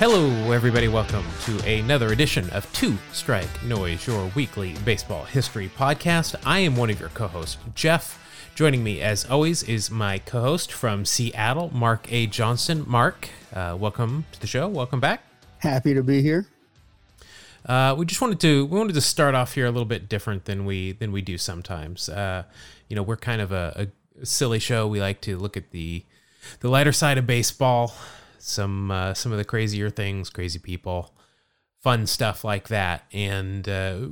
Hello, everybody. Welcome to another edition of Two Strike Noise, your weekly baseball history podcast. I am one of your co hosts, Jeff. Joining me, as always, is my co host from Seattle, Mark A. Johnson. Mark, uh, welcome to the show. Welcome back. Happy to be here. Uh, we just wanted to we wanted to start off here a little bit different than we than we do sometimes. Uh, you know, we're kind of a, a silly show. We like to look at the the lighter side of baseball, some uh, some of the crazier things, crazy people, fun stuff like that. And uh,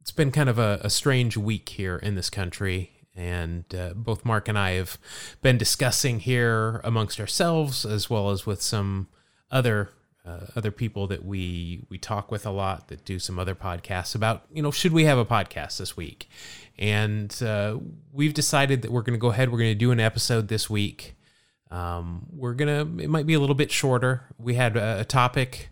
it's been kind of a, a, strange week here in this country. And uh, both Mark and I have been discussing here amongst ourselves, as well as with some other uh, other people that we we talk with a lot that do some other podcasts about you know should we have a podcast this week and uh, we've decided that we're going to go ahead we're going to do an episode this week um, we're gonna it might be a little bit shorter. We had a, a topic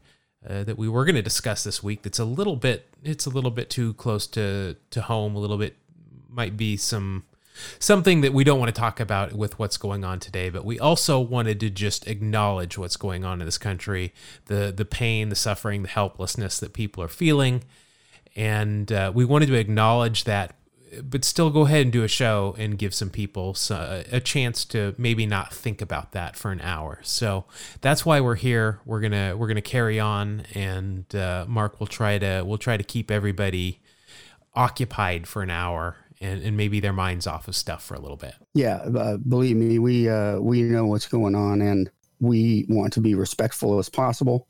uh, that we were going to discuss this week that's a little bit it's a little bit too close to to home a little bit might be some something that we don't want to talk about with what's going on today, but we also wanted to just acknowledge what's going on in this country, the the pain, the suffering, the helplessness that people are feeling, and uh, we wanted to acknowledge that, but still go ahead and do a show and give some people a chance to maybe not think about that for an hour. So that's why we're here. We're gonna we're gonna carry on, and uh, Mark will try to we'll try to keep everybody occupied for an hour and, and maybe their minds off of stuff for a little bit. Yeah, uh, believe me, we uh, we know what's going on, and we want to be respectful as possible.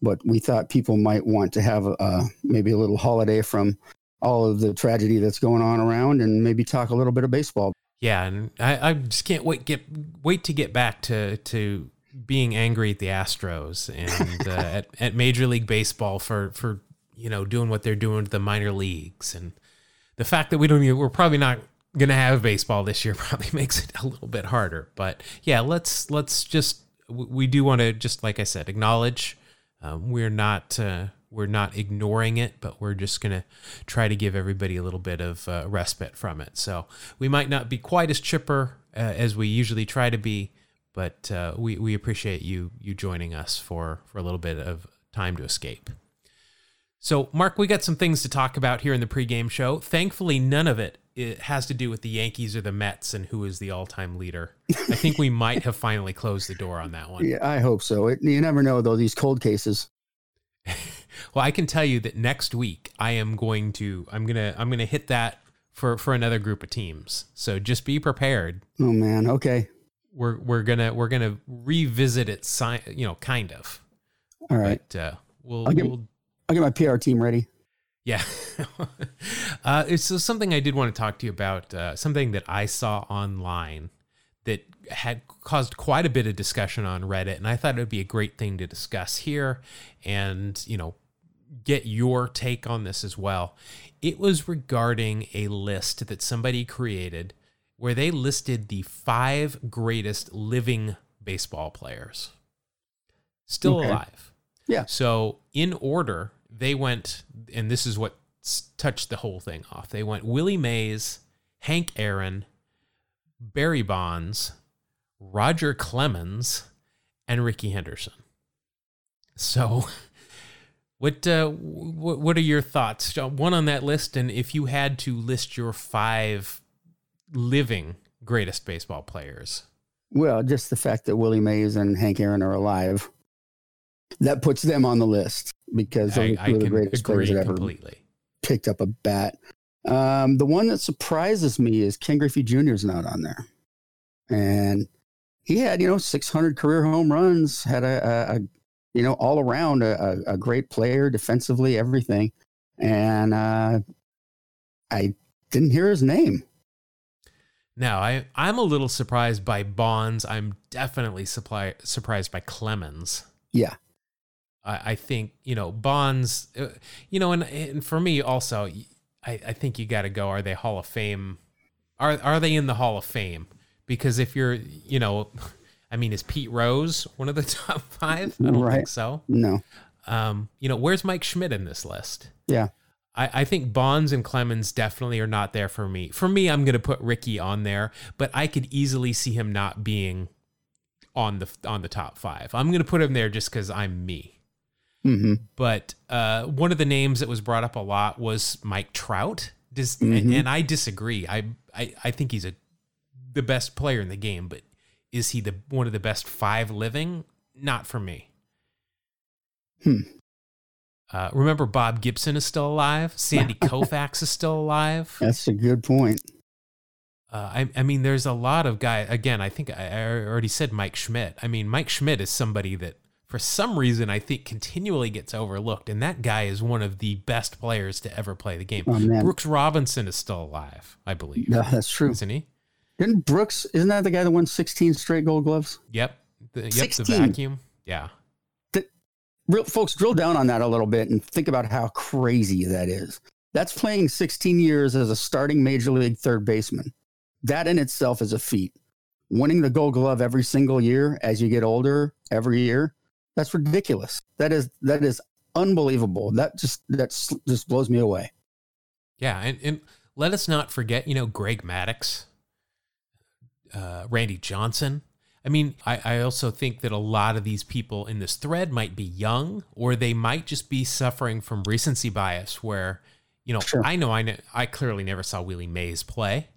But we thought people might want to have a, maybe a little holiday from all of the tragedy that's going on around, and maybe talk a little bit of baseball. Yeah, and I, I just can't wait get wait to get back to to being angry at the Astros and uh, at at Major League Baseball for for you know doing what they're doing to the minor leagues and the fact that we don't even, we're probably not going to have baseball this year probably makes it a little bit harder. But yeah, let's let's just we do want to just like I said acknowledge um, we're not uh, we're not ignoring it, but we're just going to try to give everybody a little bit of uh, respite from it. So we might not be quite as chipper uh, as we usually try to be, but uh, we we appreciate you you joining us for for a little bit of time to escape. So, Mark, we got some things to talk about here in the pregame show. Thankfully, none of it, it has to do with the Yankees or the Mets and who is the all-time leader. I think we might have finally closed the door on that one. Yeah, I hope so. It, you never know though these cold cases. well, I can tell you that next week I am going to I'm gonna I'm gonna hit that for for another group of teams. So just be prepared. Oh man, okay. We're we're gonna we're gonna revisit it. You know, kind of. All right. But, uh, we'll, we'll I'll get my PR team ready. Yeah. uh, it's something I did want to talk to you about, uh, something that I saw online had caused quite a bit of discussion on Reddit. And I thought it would be a great thing to discuss here and, you know, get your take on this as well. It was regarding a list that somebody created where they listed the five greatest living baseball players still okay. alive. Yeah. So, in order, they went, and this is what touched the whole thing off. They went Willie Mays, Hank Aaron, Barry Bonds, Roger Clemens, and Rickey Henderson. So, what uh, what what are your thoughts? One on that list, and if you had to list your five living greatest baseball players. Well, just the fact that Willie Mays and Hank Aaron are alive, that puts them on the list because they're two of the greatest players that ever completely. picked up a bat. Um, the one that surprises me is Ken Griffey Jr. is not on there, and he had you know 600 career home runs, had a, a, a you know all around a, a, great player defensively, everything, and uh, I didn't hear his name. Now, I, I'm a little surprised by Bonds. I'm definitely supply, surprised by Clemens. Yeah. I, I think you know Bonds, uh, you know, and, and for me also, I, I think you got to go. Are they Hall of Fame? Are are they in the Hall of Fame? Because if you're, you know, I mean, is Pete Rose one of the top five? I don't right. think so. No. Um, you know, where's Mike Schmidt in this list? Yeah. I, I think Bonds and Clemens definitely are not there for me. For me, I'm going to put Rickey on there, but I could easily see him not being on the on the top five. I'm going to put him there just because I'm me. Mm-hmm. But uh, one of the names that was brought up a lot was Mike Trout. Mm-hmm. and, and, I disagree. I, I I think he's a the best player in the game, but is he the one of the best five living? Not for me. Hmm. Uh, remember, Bob Gibson is still alive. Sandy Koufax is still alive. That's a good point. Uh, I, I, mean, there's a lot of guys. Again, I think I, I already said Mike Schmidt. I mean, Mike Schmidt is somebody that, for some reason, I think continually gets overlooked, and that guy is one of the best players to ever play the game. Oh, Brooks Robinson is still alive, I believe. Yeah, that's true, isn't he? Didn't Brooks? Isn't that the guy that won 16 straight Gold Gloves? Yep. The, yep. 16. The vacuum. Yeah real folks drill down on that a little bit and think about how crazy that is. That's playing 16 years as a starting major league third baseman. That in itself is a feat. Winning the gold glove every single year as you get older every year, that's ridiculous. That is that is unbelievable. That just that just blows me away. Yeah, and, and let us not forget, you know, Greg Maddux, uh, Randy Johnson, I mean, I, I also think that a lot of these people in this thread might be young or they might just be suffering from recency bias where, you know, sure. I know I, know, I clearly never saw Willie Mays play,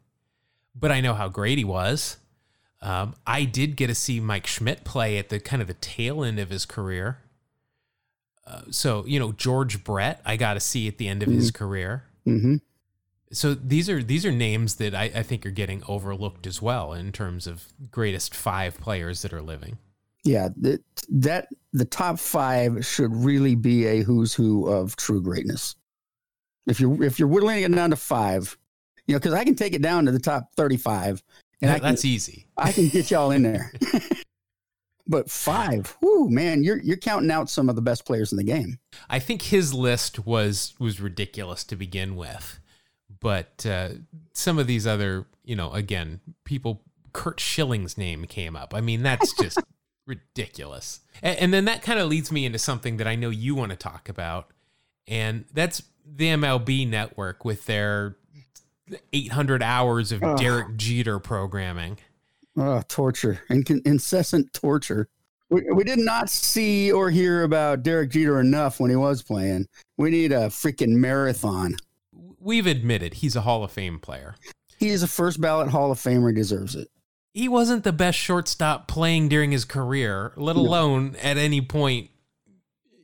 but I know how great he was. Um, I did get to see Mike Schmidt play at the kind of the tail end of his career. Uh, so, you know, George Brett, I got to see at the end of mm-hmm. his career. Mm-hmm. So these are these are names that I, I think are getting overlooked as well in terms of greatest five players that are living. Yeah, that, that the top five should really be a who's who of true greatness. If you're if you're whittling it down to five, you know, because I can take it down to the top thirty-five, and yeah, that's easy. I can get y'all in there. but five, whoo, man, you're you're counting out some of the best players in the game. I think his list was was ridiculous to begin with but uh, some of these other, you know, again, people, Curt Schilling's name came up. I mean, that's just ridiculous. And, and then that kind of leads me into something that I know you want to talk about, and that's the MLB network with their 800 hours of oh. Derek Jeter programming. Oh, torture, Inc- incessant torture. We, we did not see or hear about Derek Jeter enough when he was playing. We need a freaking marathon we've admitted he's a Hall of Fame player. He is a first ballot Hall of Famer. He deserves it. He wasn't the best shortstop playing during his career, let alone no. at any point.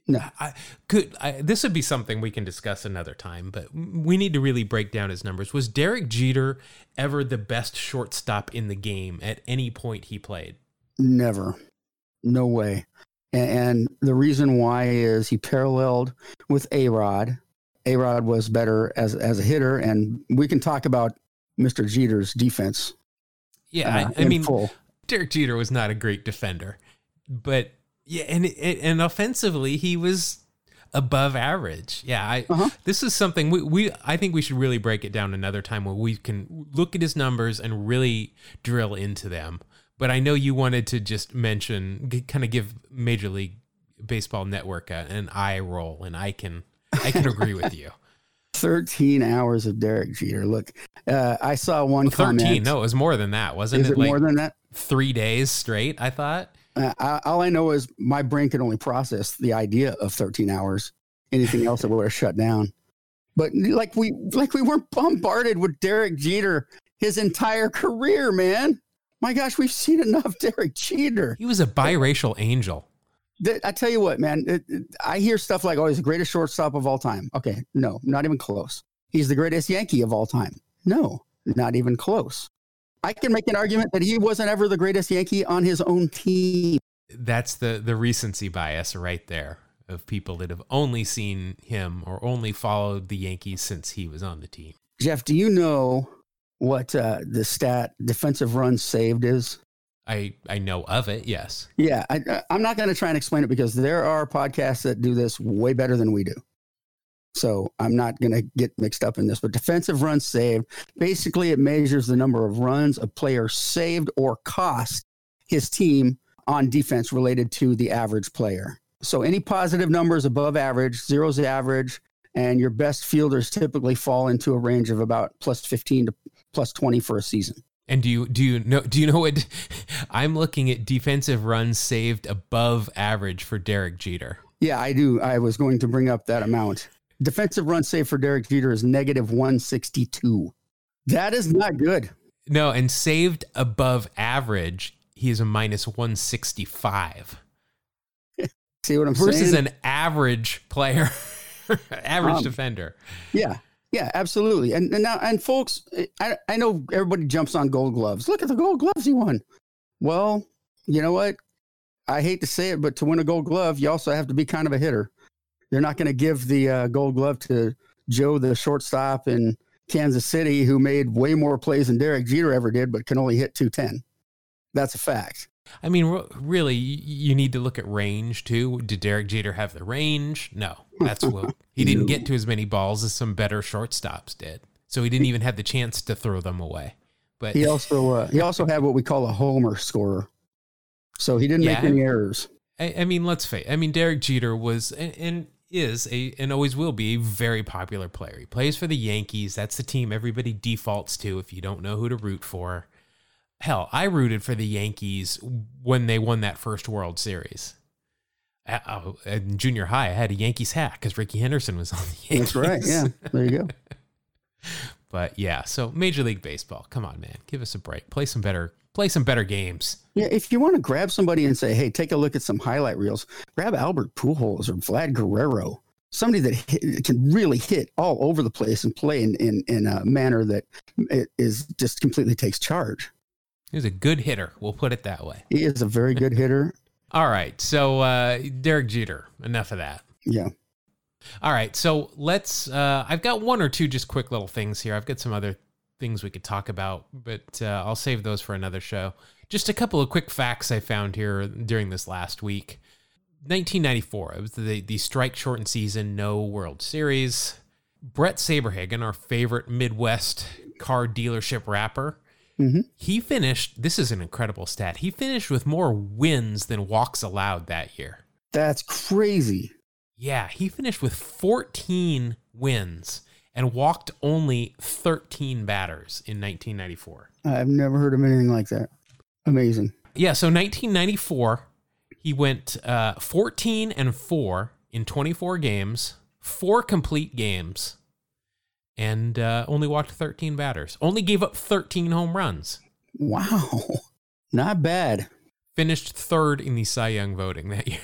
No, I could. I, this would be something we can discuss another time, but we need to really break down his numbers. Was Derek Jeter ever the best shortstop in the game at any point he played? Never. No way. And, and the reason why is he paralleled with A Rod, a Rod was better as as a hitter, and we can talk about Mr. Jeter's defense. Yeah, uh, I, I mean, full. Derek Jeter was not a great defender, but yeah, and and offensively he was above average. Yeah, I, uh-huh. this is something we, we I think we should really break it down another time where we can look at his numbers and really drill into them. But I know you wanted to just mention, kind of give Major League Baseball Network a, an eye roll, and I can I can agree with you. 13 hours of Derek Jeter. Look, uh, I saw one well, 13. Comment. No, it was more than that, wasn't is it? it like more than that? Three days straight, I thought. Uh, I, all I know is my brain could only process the idea of 13 hours. Anything else that would have shut down. But like we like we weren't bombarded with Derek Jeter his entire career, man. My gosh, we've seen enough Derek Jeter. He was a biracial angel. I tell you what, man, it, it, I hear stuff like, oh, he's the greatest shortstop of all time. Okay, no, not even close. He's the greatest Yankee of all time. No, not even close. I can make an argument that he wasn't ever the greatest Yankee on his own team. That's the the recency bias right there of people that have only seen him or only followed the Yankees since he was on the team. Jeff, do you know what uh, the stat defensive runs saved is? I I know of it. Yes. Yeah, I, uh, I'm not going to try and explain it because there are podcasts that do this way better than we do. So I'm not going to get mixed up in this. But defensive runs saved, basically, it measures the number of runs a player saved or cost his team on defense related to the average player. So any positive numbers above average, zero's average, and your best fielders typically fall into a range of about plus 15 to plus 20 for a season. And do you do you know do you know what I'm looking at defensive runs saved above average for Derek Jeter. Yeah, I do. I was going to bring up that amount. Defensive run saved for Derek Jeter is negative 162. That is not good. No, and saved above average, he is a minus 165. See what I'm Versus saying? Versus an average player, average um, defender. Yeah. Yeah, absolutely. And, and now, and folks, I, I know everybody jumps on gold gloves. Look at the gold gloves he won. Well, you know what? I hate to say it, but to win a gold glove, you also have to be kind of a hitter. They're not going to give the uh, gold glove to Joe, the shortstop in Kansas City, who made way more plays than Derek Jeter ever did, but can only hit 210. That's a fact. I mean, really, you need to look at range too. Did Derek Jeter have the range? No, that's well, he didn't get to as many balls as some better shortstops did, so he didn't even have the chance to throw them away. But he also uh, he also had what we call a homer scorer, so he didn't yeah, make any errors. I, I, mean, let's face. I mean, Derek Jeter was and, and is a and always will be a very popular player. He plays for the Yankees. That's the team everybody defaults to if you don't know who to root for. Hell, I rooted for the Yankees when they won that first World Series. Uh, in junior high, I had a Yankees hat because Rickey Henderson was on the Yankees. That's right. Yeah, there you go. but yeah, so Major League Baseball, come on, man, give us a break. Play some better, play some better games. Yeah, if you want to grab somebody and say, "Hey, take a look at some highlight reels," grab Albert Pujols or Vlad Guerrero, somebody that hit, can really hit all over the place and play in in, in a manner that is just completely takes charge. He's a good hitter. We'll put it that way. He is a very good hitter. All right. So uh, Derek Jeter. Enough of that. Yeah. All right. So let's. Uh, I've got one or two just quick little things here. I've got some other things we could talk about, but uh, I'll save those for another show. Just a couple of quick facts I found here during this last week. 1994. It was the the strike shortened season. No World Series. Bret Saberhagen, our favorite Midwest car dealership rapper, Mm-hmm. He finished, this is an incredible stat. He finished with more wins than walks allowed that year. That's crazy. Yeah, he finished with 14 wins and walked only 13 batters in 1994. I've never heard of anything like that. Amazing. Yeah, so 1994, he went uh, 14 and 4 in 24 games, four complete games, and uh, only walked 13 batters. Only gave up 13 home runs. Wow. Not bad. Finished third in the Cy Young voting that year,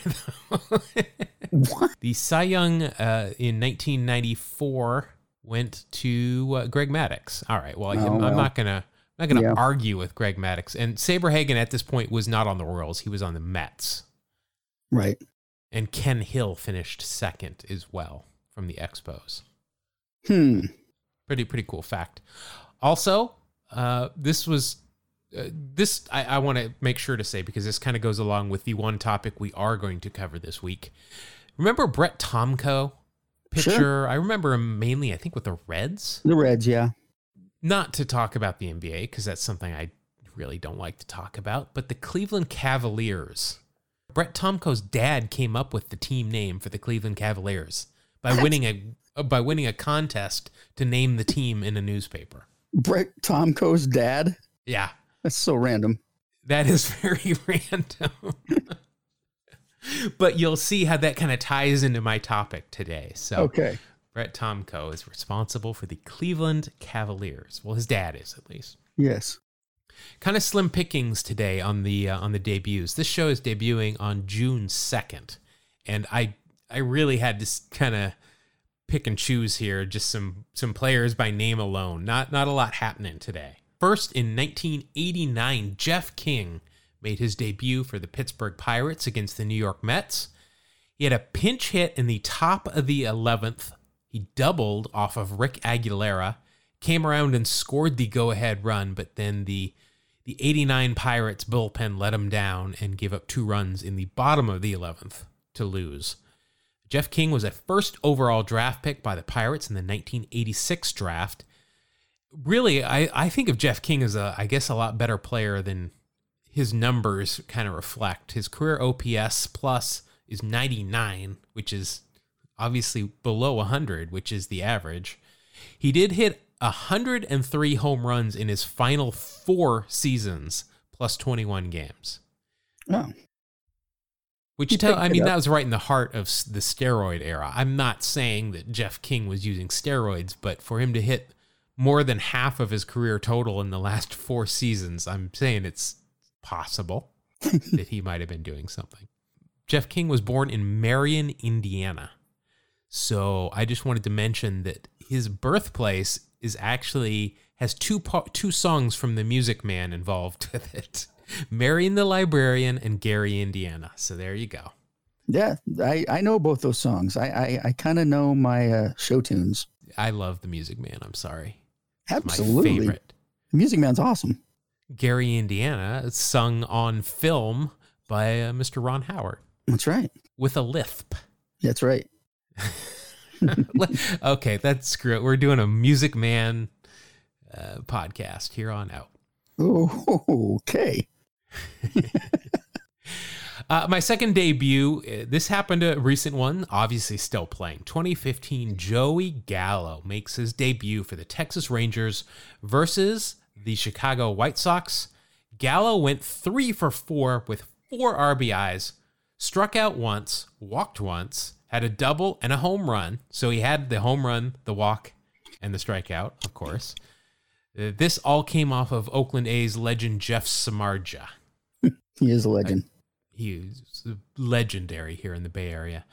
what? The Cy Young uh, in 1994 went to uh, Greg Maddux. All right. Well, oh, I'm, well. I'm, not gonna I'm not gonna yeah. argue with Greg Maddux. And Saberhagen at this point was not on the Royals. He was on the Mets. Right. And Ken Hill finished second as well from the Expos. Hmm pretty pretty cool fact. Also, uh, this was uh, this I, I want to make sure to say because this kind of goes along with the one topic we are going to cover this week. Remember Brett Tomko, pitcher? Sure. I remember him mainly, I think, with the Reds. The Reds, yeah. Not to talk about the NBA because that's something I really don't like to talk about, but the Cleveland Cavaliers. Brett Tomko's dad came up with the team name for the Cleveland Cavaliers by winning a uh, by winning a contest to name the team in a newspaper. Brett Tomko's dad. Yeah, that's so random. That is very random. but you'll see how that kind of ties into my topic today. So, okay. Brett Tomko is responsible for the Cleveland Cavaliers. Well, his dad is at least. Yes. Kind of slim pickings today on the uh, on the debuts. This show is debuting on June second, and I I really had to kind of pick and choose here, just some some players by name alone. Not not a lot happening today. First in 1989, Jeff King made his debut for the Pittsburgh Pirates against the New York Mets. He had a pinch hit in the top of the 11th. He doubled off of Rick Aguilera, came around and scored the go-ahead run, but then the the 89 Pirates bullpen let him down and gave up two runs in the bottom of the 11th to lose. Jeff King was a first overall draft pick by the Pirates in the 1986 draft. Really, I, I think of Jeff King as a, I guess, a lot better player than his numbers kind of reflect. His career OPS plus is 99, which is obviously below 100, which is the average. He did hit 103 home runs in his final four seasons, plus 21 games. Oh. Which tell, I mean, that was right in the heart of the steroid era. I'm not saying that Jeff King was using steroids, but for him to hit more than half of his career total in the last four seasons, I'm saying it's possible that he might have been doing something. Jeff King was born in Marion, Indiana. So I just wanted to mention that his birthplace is actually has two two songs from the Music Man involved with it. Marion the Librarian and Gary, Indiana. So there you go. Yeah, I, I know both those songs. I I, I kind of know my uh, show tunes. I love the Music Man. I'm sorry. Absolutely. My favorite. The Music Man's awesome. Gary, Indiana. Sung on film by uh, Mr. Ron Howard. That's right. With a lisp. That's right. okay, that's screw it. We're doing a Music Man uh, podcast here on out. Oh, okay. uh, my second debut, uh, this happened a recent one, obviously still playing. 2015, Joey Gallo makes his debut for the Texas Rangers versus the Chicago White Sox. Gallo went three for four with four RBIs, struck out once, walked once, had a double and a home run. So he had the home run, the walk, and the strikeout, of course. Uh, this all came off of Oakland A's legend Jeff Samardzija. He is a legend. He's legendary here in the Bay Area.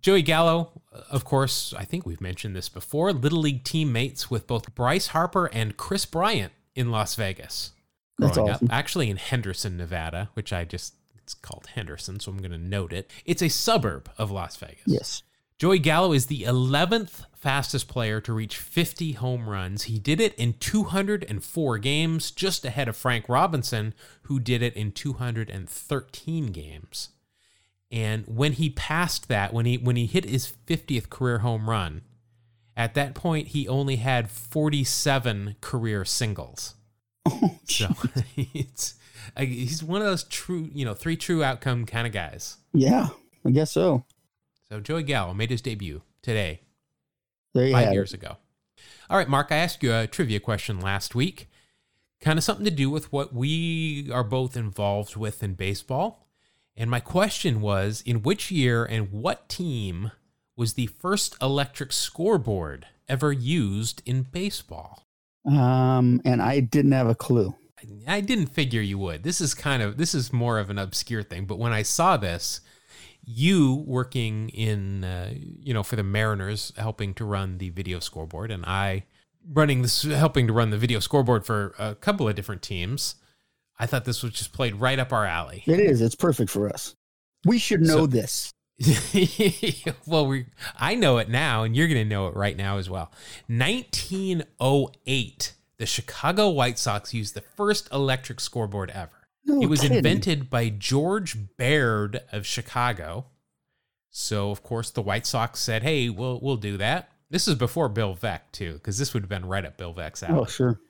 Joey Gallo, of course, I think we've mentioned this before, Little League teammates with both Bryce Harper and Kris Bryant in Las Vegas. That's awesome. Up. Actually, in Henderson, Nevada, which I just, it's called Henderson, so I'm going to note it. It's a suburb of Las Vegas. Yes. Joey Gallo is the 11th fastest player to reach 50 home runs. He did it in 204 games, just ahead of Frank Robinson, who did it in 213 games. And when he passed that, when he when he hit his 50th career home run, at that point he only had 47 career singles. Oh, so it's uh, he's one of those true, you know, three true outcome kind of guys. Yeah, I guess so. So Joey Gallo made his debut today there you five years it. ago. All right, Mark, I asked you a trivia question last week, kind of something to do with what we are both involved with in baseball. And my question was in which year and what team was the first electric scoreboard ever used in baseball? Um, and I didn't have a clue. I didn't figure you would. This is kind of this is more of an obscure thing, but when I saw this, you working in uh, you know for the Mariners helping to run the video scoreboard and I running this helping to run the video scoreboard for a couple of different teams. I thought this was just played right up our alley. It is. It's perfect for us. We should know so, this. well, we I know it now and you're going to know it right now as well. 1908, the Chicago White Sox used the first electric scoreboard ever. No it was kidding. invented by George Baird of Chicago. So of course the White Sox said, "Hey, we'll we'll do that." This is before Bill Veeck too, because this would have been right up Bill Veeck's oh, alley. Oh, sure.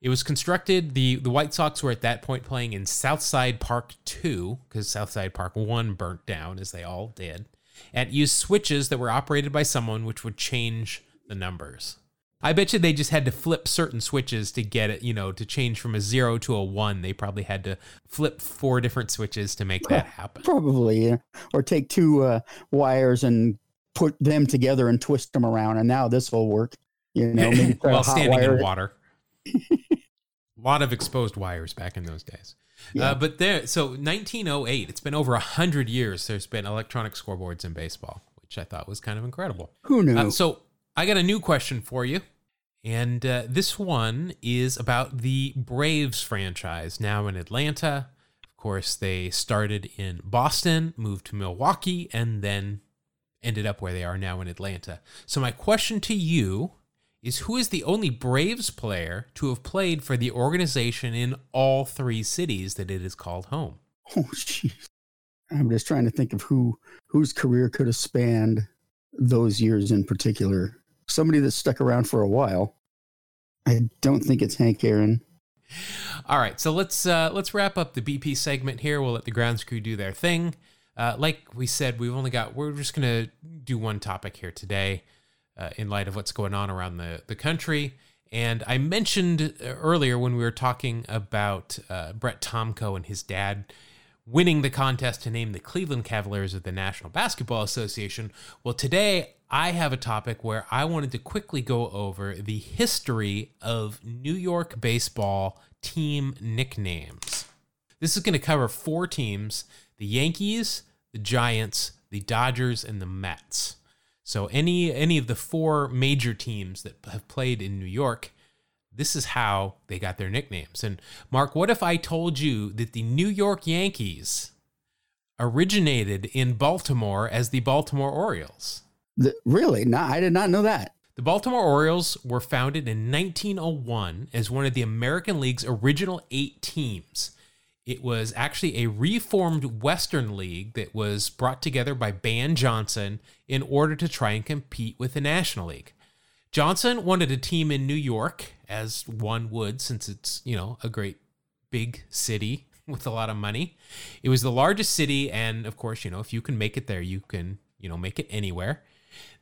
It was constructed. the The White Sox were at that point playing in Southside Park Two, because Southside Park One burnt down, as they all did, and used switches that were operated by someone, which would change the numbers. I bet you they just had to flip certain switches to get it, you know, to change from a zero to a one. They probably had to flip four different switches to make that happen. Probably, yeah. or take two uh, wires and put them together and twist them around, and now this will work. You know, maybe while standing wire. in water. a lot of exposed wires back in those days. Yeah. Uh, but there, so 1908. It's been over a hundred years. There's been electronic scoreboards in baseball, which I thought was kind of incredible. Who knew? Uh, so I got a new question for you. And uh, this one is about the Braves franchise now in Atlanta. Of course, they started in Boston, moved to Milwaukee, and then ended up where they are now in Atlanta. So, my question to you is who is the only Braves player to have played for the organization in all three cities that it is called home? Oh, jeez. I'm just trying to think of who whose career could have spanned those years in particular somebody that stuck around for a while. I don't think it's Hank Aaron. All right, so let's uh, let's wrap up the BP segment here. We'll let the grounds crew do their thing. Uh, like we said, we've only got we're just gonna do one topic here today, uh, in light of what's going on around the the country. And I mentioned earlier when we were talking about uh, Brett Tomko and his dad winning the contest to name the Cleveland Cavaliers of the National Basketball Association. Well, today I have a topic where I wanted to quickly go over the history of New York baseball team nicknames. This is going to cover four teams the Yankees, the Giants, the Dodgers, and the Mets. So any any of the four major teams that have played in New York, this is how they got their nicknames. And Mark, what if I told you that the New York Yankees originated in Baltimore as the Baltimore Orioles? The, really? No, I did not know that. The Baltimore Orioles were founded in 1901 as one of the American League's original eight teams. It was actually a reformed Western League that was brought together by Ban Johnson in order to try and compete with the National League. Johnson wanted a team in New York, as one would, since it's, you know, a great big city with a lot of money. It was the largest city, and of course, you know, if you can make it there, you can, you know, make it anywhere.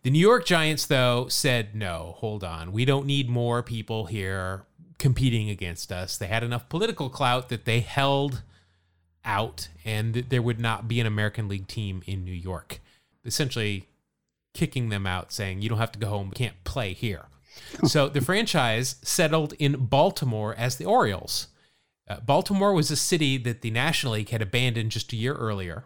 The New York Giants, though, said, no, hold on. We don't need more people here competing against us. They had enough political clout that they held out, and there would not be an American League team in New York. Essentially, kicking them out, saying, you don't have to go home, can't play here. so the franchise settled in Baltimore as the Orioles. Uh, Baltimore was a city that the National League had abandoned just a year earlier.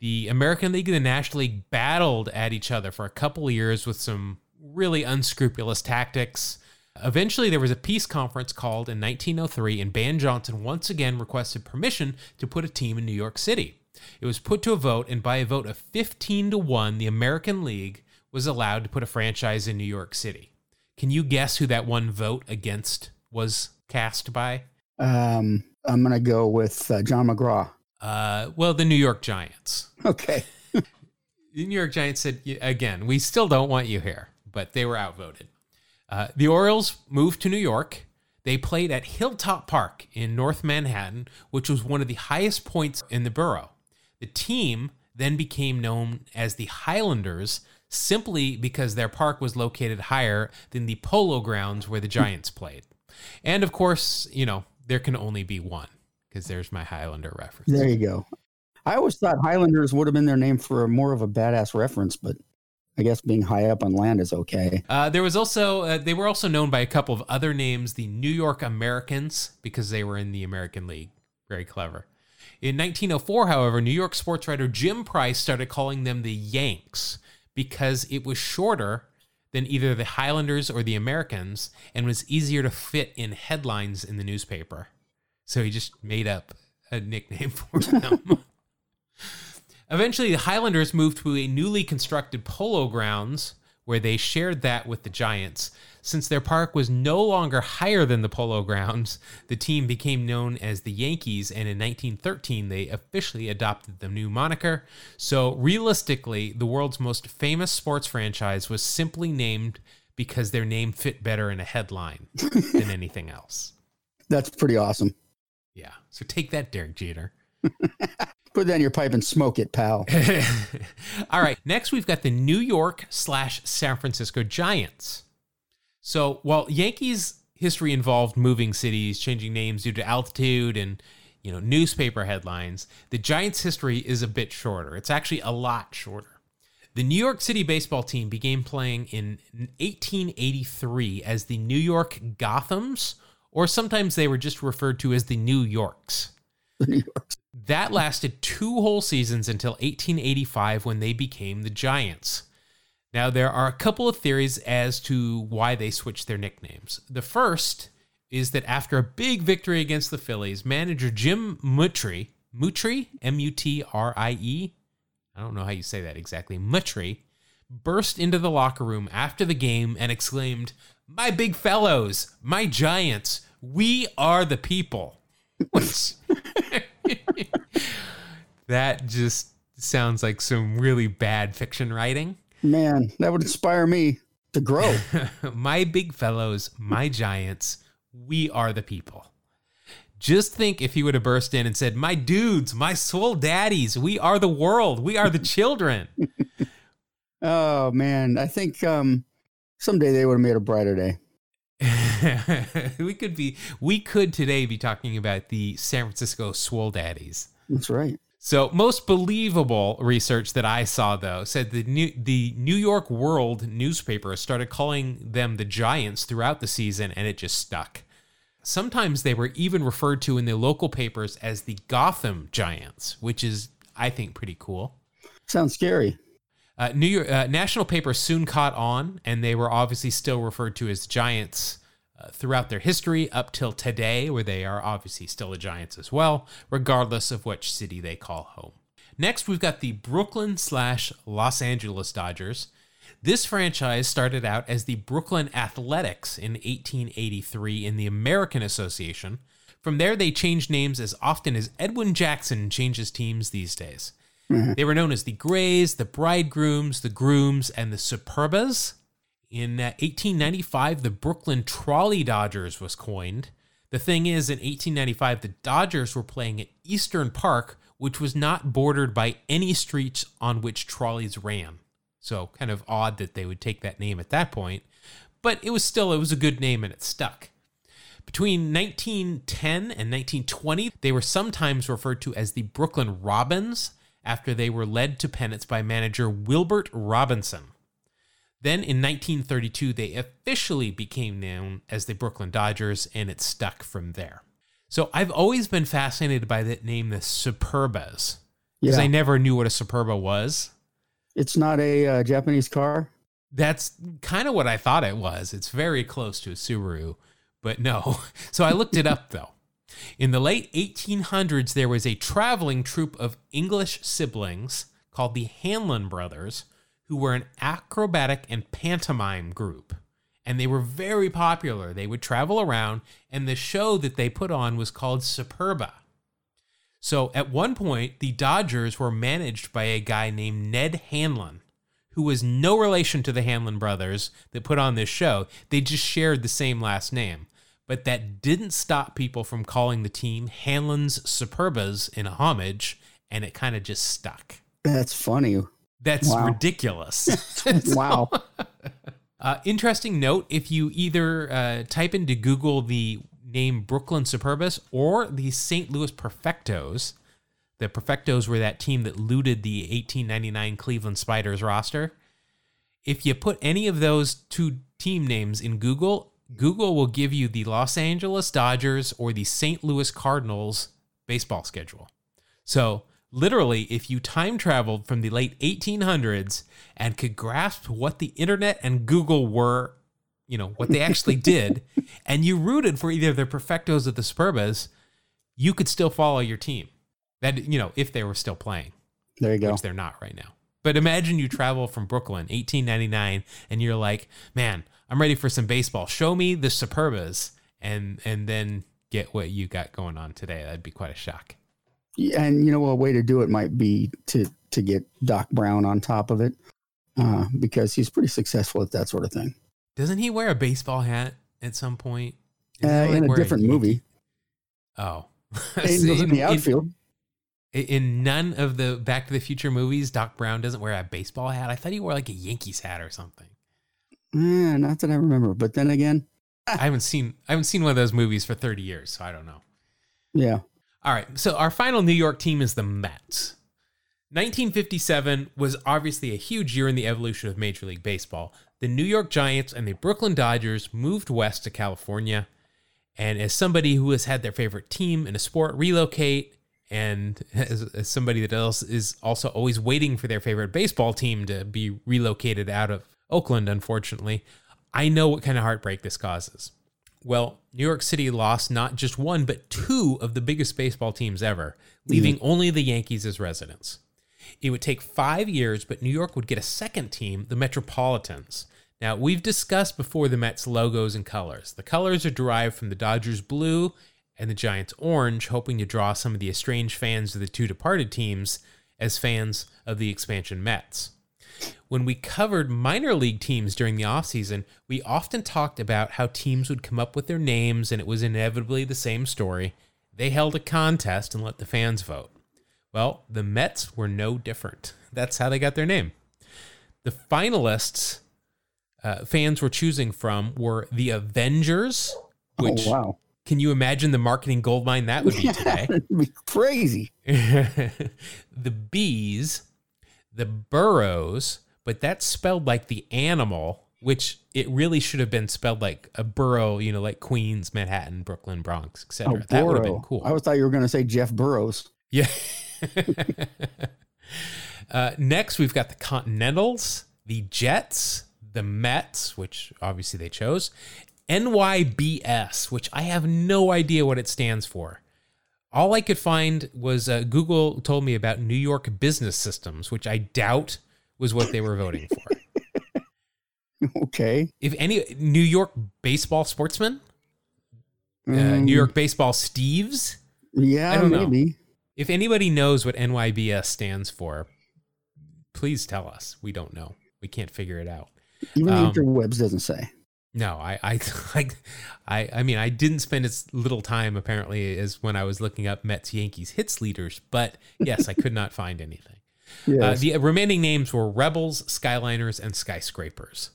The American League and the National League battled at each other for a couple of years with some really unscrupulous tactics. Eventually, there was a peace conference called in 1903, and Ban Johnson once again requested permission to put a team in New York City. It was put to a vote, and by a vote of 15 to 1, the American League was allowed to put a franchise in New York City. Can you guess who that one vote against was cast by? Um, I'm going to go with uh, John McGraw. Uh, well, the New York Giants. Okay. the New York Giants said, again, we still don't want you here, but they were outvoted. Uh, the Orioles moved to New York. They played at Hilltop Park in North Manhattan, which was one of the highest points in the borough. The team then became known as the Highlanders simply because their park was located higher than the polo grounds where the Giants played. And of course, you know, there can only be one because there's my Highlander reference. There you go. I always thought Highlanders would have been their name for a more of a badass reference, but I guess being high up on land is okay. Uh, there was also uh, they were also known by a couple of other names, the New York Americans, because they were in the American League. Very clever. In 1904, however, New York sports writer Jim Price started calling them the Yanks because it was shorter than either the Highlanders or the Americans and was easier to fit in headlines in the newspaper. So he just made up a nickname for them. Eventually, the Highlanders moved to a newly constructed polo grounds where they shared that with the Giants. Since their park was no longer higher than the polo grounds, the team became known as the Yankees, and in 1913 they officially adopted the new moniker. So, realistically, the world's most famous sports franchise was simply named because their name fit better in a headline than anything else. That's pretty awesome. Yeah. So take that, Derek Jeter. Put in your pipe and smoke it, pal. All right. Next, we've got the New York slash San Francisco Giants. So while Yankees history involved moving cities, changing names due to altitude and you know newspaper headlines, the Giants' history is a bit shorter. It's actually a lot shorter. The New York City baseball team began playing in 1883 as the New York Gothams or sometimes they were just referred to as the New Yorks. The New Yorks. That lasted two whole seasons until 1885 when they became the Giants. Now, there are a couple of theories as to why they switched their nicknames. The first is that after a big victory against the Phillies, manager Jim Mutrie, Mutrie, M U T R I E, I don't know how you say that exactly, Mutrie, burst into the locker room after the game and exclaimed, my big fellows, my giants, we are the people. that just sounds like some really bad fiction writing. Man, that would inspire me to grow. my big fellows, my giants, we are the people. Just think if he would have burst in and said, My dudes, my soul daddies, we are the world, we are the children. oh man, I think um someday they would have made a brighter day. we could be we could today be talking about the San Francisco Swole Daddies. That's right. So, most believable research that I saw, though, said the New, the New York World newspaper started calling them the Giants throughout the season, and it just stuck. Sometimes they were even referred to in the local papers as the Gotham Giants, which is, I think, pretty cool. Sounds scary. Uh, New York uh, national papers soon caught on, and they were obviously still referred to as Giants uh, throughout their history up till today, where they are obviously still the Giants as well, regardless of which city they call home. Next, we've got the Brooklyn slash Los Angeles Dodgers. This franchise started out as the Brooklyn Athletics in 1883 in the American Association. From there, they changed names as often as Edwin Jackson changes teams these days. Mm-hmm. They were known as the Grays, the Bridegrooms, the Grooms, and the Superbas. In 1895, uh, the Brooklyn Trolley Dodgers was coined. The thing is, in 1895, the Dodgers were playing at Eastern Park, which was not bordered by any streets on which trolleys ran. So, kind of odd that they would take that name at that point. But it was still, it was a good name and it stuck. Between 1910 and 1920, they were sometimes referred to as the Brooklyn Robins after they were led to pennants by manager Wilbert Robinson. Then in 1932, they officially became known as the Brooklyn Dodgers, and it stuck from there. So I've always been fascinated by that name, the Superbas, because yeah. I never knew what a Superba was. It's not a uh, Japanese car. That's kind of what I thought it was. It's very close to a Subaru, but no. So I looked it up though. In the late 1800s, there was a traveling troupe of English siblings called the Hanlon brothers who were an acrobatic and pantomime group. And they were very popular. They would travel around, and the show that they put on was called Superba. So at one point, the Dodgers were managed by a guy named Ned Hanlon, who was no relation to the Hanlon brothers that put on this show. They just shared the same last name. But that didn't stop people from calling the team Hanlon's Superbas in homage, and it kind of just stuck. That's funny. That's wow. ridiculous. wow. Uh, interesting note if you either uh, type into Google the name Brooklyn Superbas or the St. Louis Perfectos, the Perfectos were that team that looted the 1899 Cleveland Spiders roster. If you put any of those two team names in Google, Google will give you the Los Angeles Dodgers or the St. Louis Cardinals baseball schedule. So literally, if you time traveled from the late 1800s and could grasp what the internet and Google were, you know, what they actually did, and you rooted for either the Perfectos or the Superbas, you could still follow your team. That, you know, if they were still playing. There you go. Which they're not right now. But imagine you travel from Brooklyn, 1899, and you're like, man, I'm ready for some baseball. Show me the Superbas, and and then get what you got going on today. That'd be quite a shock and you know a way to do it might be to to get Doc Brown on top of it uh, because he's pretty successful at that sort of thing. Doesn't he wear a baseball hat at some point? Uh, in a different a movie. Oh, in, in, the outfield. In, in, none of the Back to the Future movies, Doc Brown doesn't wear a baseball hat. I thought he wore like a Yankees hat or something. Yeah, not that I remember. But then again, I haven't seen I haven't seen one of those movies for thirty years, so I don't know. Yeah. All right, so our final New York team is the Mets. 1957 was obviously a huge year in the evolution of Major League Baseball. The New York Giants and the Brooklyn Dodgers moved west to California. And as somebody who has had their favorite team in a sport relocate, and as, as somebody that else is also always waiting for their favorite baseball team to be relocated out of Oakland, unfortunately, I know what kind of heartbreak this causes. Well, New York City lost not just one, but two of the biggest baseball teams ever, leaving mm-hmm. only the Yankees as residents. It would take five years, but New York would get a second team, the Metropolitans. Now, we've discussed before the Mets logos and colors. The colors are derived from the Dodgers blue and the Giants orange, hoping to draw some of the estranged fans of the two departed teams as fans of the expansion Mets. When we covered minor league teams during the offseason, we often talked about how teams would come up with their names and it was inevitably the same story. They held a contest and let the fans vote. Well, the Mets were no different. That's how they got their name. The finalists uh, fans were choosing from were the Avengers, oh, which oh, wow. Can you imagine the marketing goldmine that would be today? Be crazy. the bees, the burrows, but that's spelled like the animal, which it really should have been spelled like a borough, you know, like Queens, Manhattan, Brooklyn, Bronx, etc. Oh, that would have been cool. I always thought you were going to say Jeff Burrows. Yeah. uh, next, we've got the Continentals, the Jets, the Mets, which obviously they chose, NYBS, which I have no idea what it stands for. All I could find was uh, Google told me about New York Business Systems, which I doubt was what they were voting for. okay. If any New York baseball sportsmen, uh, mm. New York baseball Steves. Yeah, I don't maybe. Know. If anybody knows what NYBS stands for, please tell us. We don't know. We can't figure it out. Even um, interwebs doesn't say. No, I, I, I, I mean, I didn't spend as little time apparently as when I was looking up Mets Yankees hits leaders, but yes, I could not find anything. Uh, yes. Uh, the remaining names were Rebels, Skyliners, and Skyscrapers,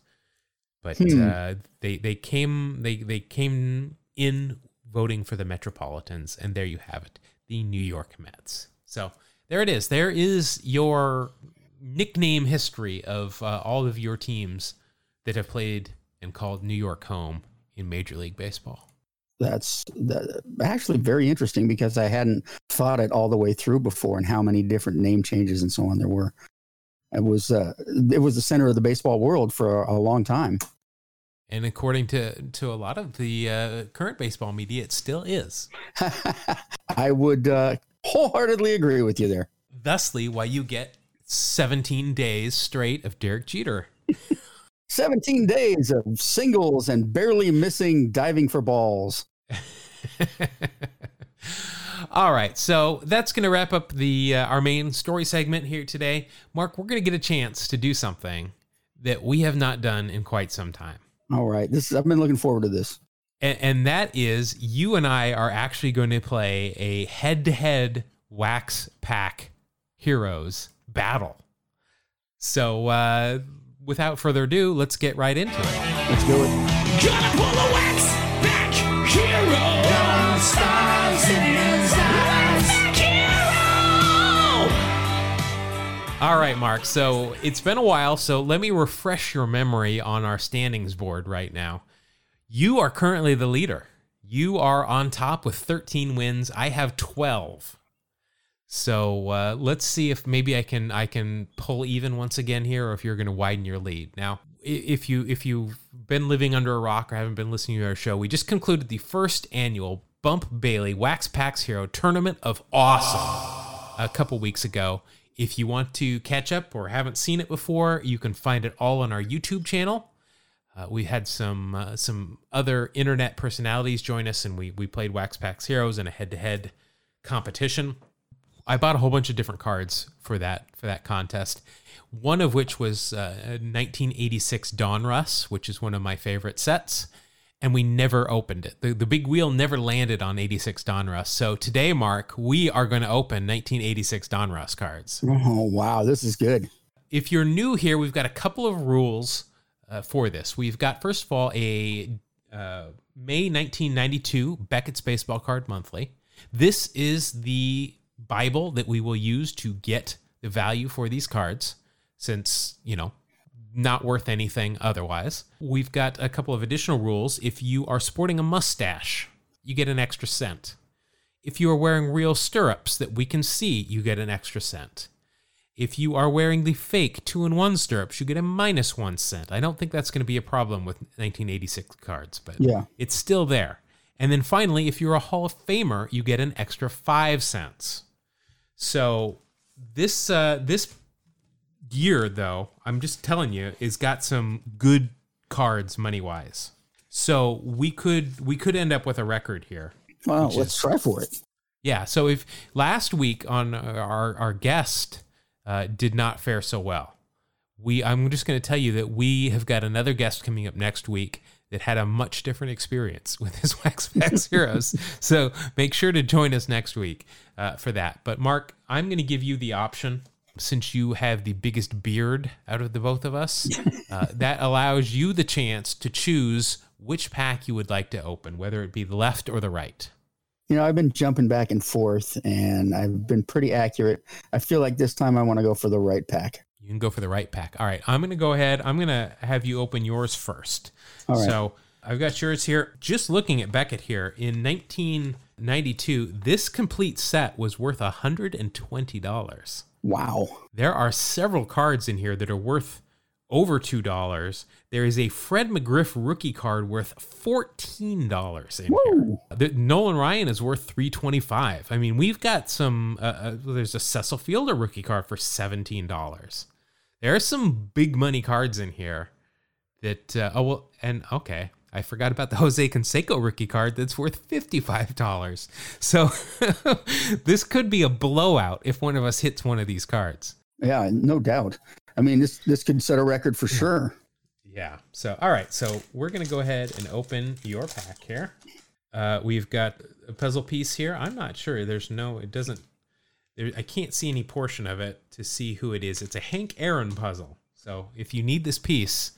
but hmm. uh, they they came they they came in voting for the Metropolitans, and there you have it, the New York Mets. So there it is. There is your nickname history of uh, all of your teams that have played and called New York home in Major League Baseball. That's that, actually very interesting because I hadn't thought it all the way through before and how many different name changes and so on there were. It was uh, it was the center of the baseball world for a, a long time. And according to to a lot of the uh, current baseball media, it still is. I would uh, wholeheartedly agree with you there. Thusly, why you get 17 days straight of Derek Jeter. 17 days of singles and barely missing diving for balls. All right, so that's going to wrap up the uh, our main story segment here today. Mark, we're going to get a chance to do something that we have not done in quite some time. All right, this is, I've been looking forward to this, and, and that is you and I are actually going to play a head-to-head wax pack heroes battle. So uh, without further ado, let's get right into it. Let's do it. Gonna pull a wax back hero. stars in his eyes. Hero. All right, Mark. So it's been a while. So let me refresh your memory on our standings board right now. You are currently the leader. You are on top with 13 wins. I have 12. So uh, let's see if maybe I can I can pull even once again here, or if you're going to widen your lead. Now, if you if you've been living under a rock or haven't been listening to our show, we just concluded the first annual Bump Bailey Wax Packs Hero Tournament of Awesome a couple weeks ago. If you want to catch up or haven't seen it before, you can find it all on our YouTube channel. Uh, we had some uh, some other internet personalities join us, and we we played Wax Packs Heroes in a head to head competition. I bought a whole bunch of different cards for that for that contest. One of which was uh, 1986 Donruss, which is one of my favorite sets, and we never opened it. The, the big wheel never landed on 86 Donruss. So today, Mark, we are going to open 1986 Donruss cards. Oh wow, this is good. If you're new here, we've got a couple of rules uh, for this. We've got first of all a uh, May 1992 Beckett's Baseball Card Monthly. This is the Bible that we will use to get the value for these cards, since, you know, not worth anything otherwise. We've got a couple of additional rules. If you are sporting a mustache, you get an extra cent. If you are wearing real stirrups that we can see, you get an extra cent. If you are wearing the fake two in one stirrups, you get a minus one cent. I don't think that's going to be a problem with 1986 cards, but yeah. it's still there. And then finally, if you're a Hall of Famer, you get an extra five cents. So this uh, this year, though, I'm just telling you, is got some good cards money wise. So we could we could end up with a record here. Well, let's is, try for it. Yeah. So if last week on our our guest uh, did not fare so well, we I'm just going to tell you that we have got another guest coming up next week that had a much different experience with his Wax Packs Heroes. So make sure to join us next week uh, for that. But Mark, I'm going to give you the option since you have the biggest beard out of the both of us, uh, that allows you the chance to choose which pack you would like to open, whether it be the left or the right. You know, I've been jumping back and forth and I've been pretty accurate. I feel like this time I want to go for the right pack. You can go for the right pack. All right, I'm going to go ahead. I'm going to have you open yours first. All right. So I've got yours here. Just looking at Beckett here in 1992, this complete set was worth $120. Wow. There are several cards in here that are worth over $2. There is a Fred McGriff rookie card worth $14 in Woo. here. The, Nolan Ryan is worth 325 I mean, we've got some, uh, uh, there's a Cecil Fielder rookie card for $17. There are some big money cards in here that, uh, oh, well, and okay. I forgot about the Jose Canseco rookie card that's worth $55. So this could be a blowout if one of us hits one of these cards. Yeah, no doubt. I mean, this this could set a record for sure. Yeah. So, all right. So we're gonna go ahead and open your pack here. Uh, we've got a puzzle piece here. I'm not sure. There's no. It doesn't. There, I can't see any portion of it to see who it is. It's a Hank Aaron puzzle. So if you need this piece,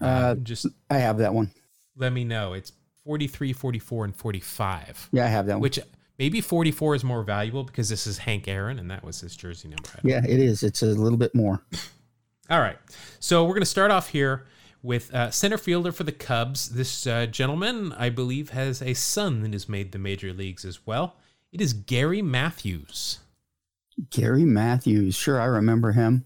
uh, uh, just I have that one. Let me know. It's 43, 44, and 45. Yeah, I have that one. Which maybe 44 is more valuable because this is Hank Aaron and that was his jersey number. Yeah, it is. It's a little bit more. All right. So we're going to start off here with uh, center fielder for the Cubs. This uh, gentleman, I believe, has a son that has made the major leagues as well. It is Gary Matthews. Gary Matthews. Sure, I remember him.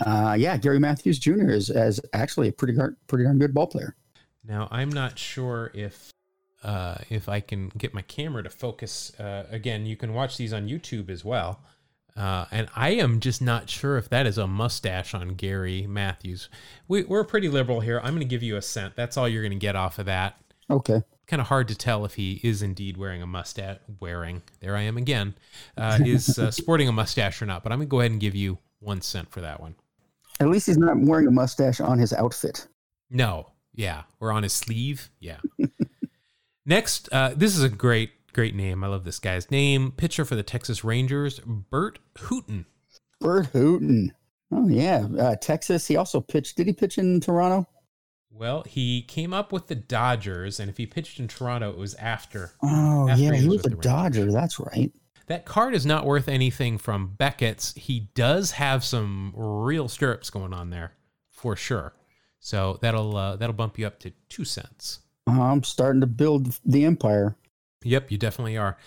Uh, yeah, Gary Matthews Jr. is as actually a pretty pretty darn good ball player. Now, I'm not sure if uh, if I can get my camera to focus. Uh, again, you can watch these on YouTube as well. Uh, and I am just not sure if that is a mustache on Gary Matthews. We, are pretty liberal here. I'm going to give you a cent. That's all you're going to get off of that. Okay. Kind of hard to tell if he is indeed wearing a mustache. Wearing, there I am again, uh, is uh, sporting a mustache or not. But I'm to go ahead and give you one cent for that one. At least he's not wearing a mustache on his outfit. No. Yeah. Or on his sleeve. Yeah. Next, uh, this is a great Great name. I love this guy's name. Pitcher for the Texas Rangers, Burt Hooton. Burt Hooton. Oh yeah, uh, Texas. He also pitched. Did he pitch in Toronto? Well, he came up with the Dodgers, and if he pitched in Toronto, it was after. Oh after yeah, he was, a Dodger. That's right. That card is not worth anything from Beckett's. He does have some real stirrups going on there, for sure. So that'll uh, that'll bump you up to two cents. I'm starting to build the empire. Yep, you definitely are.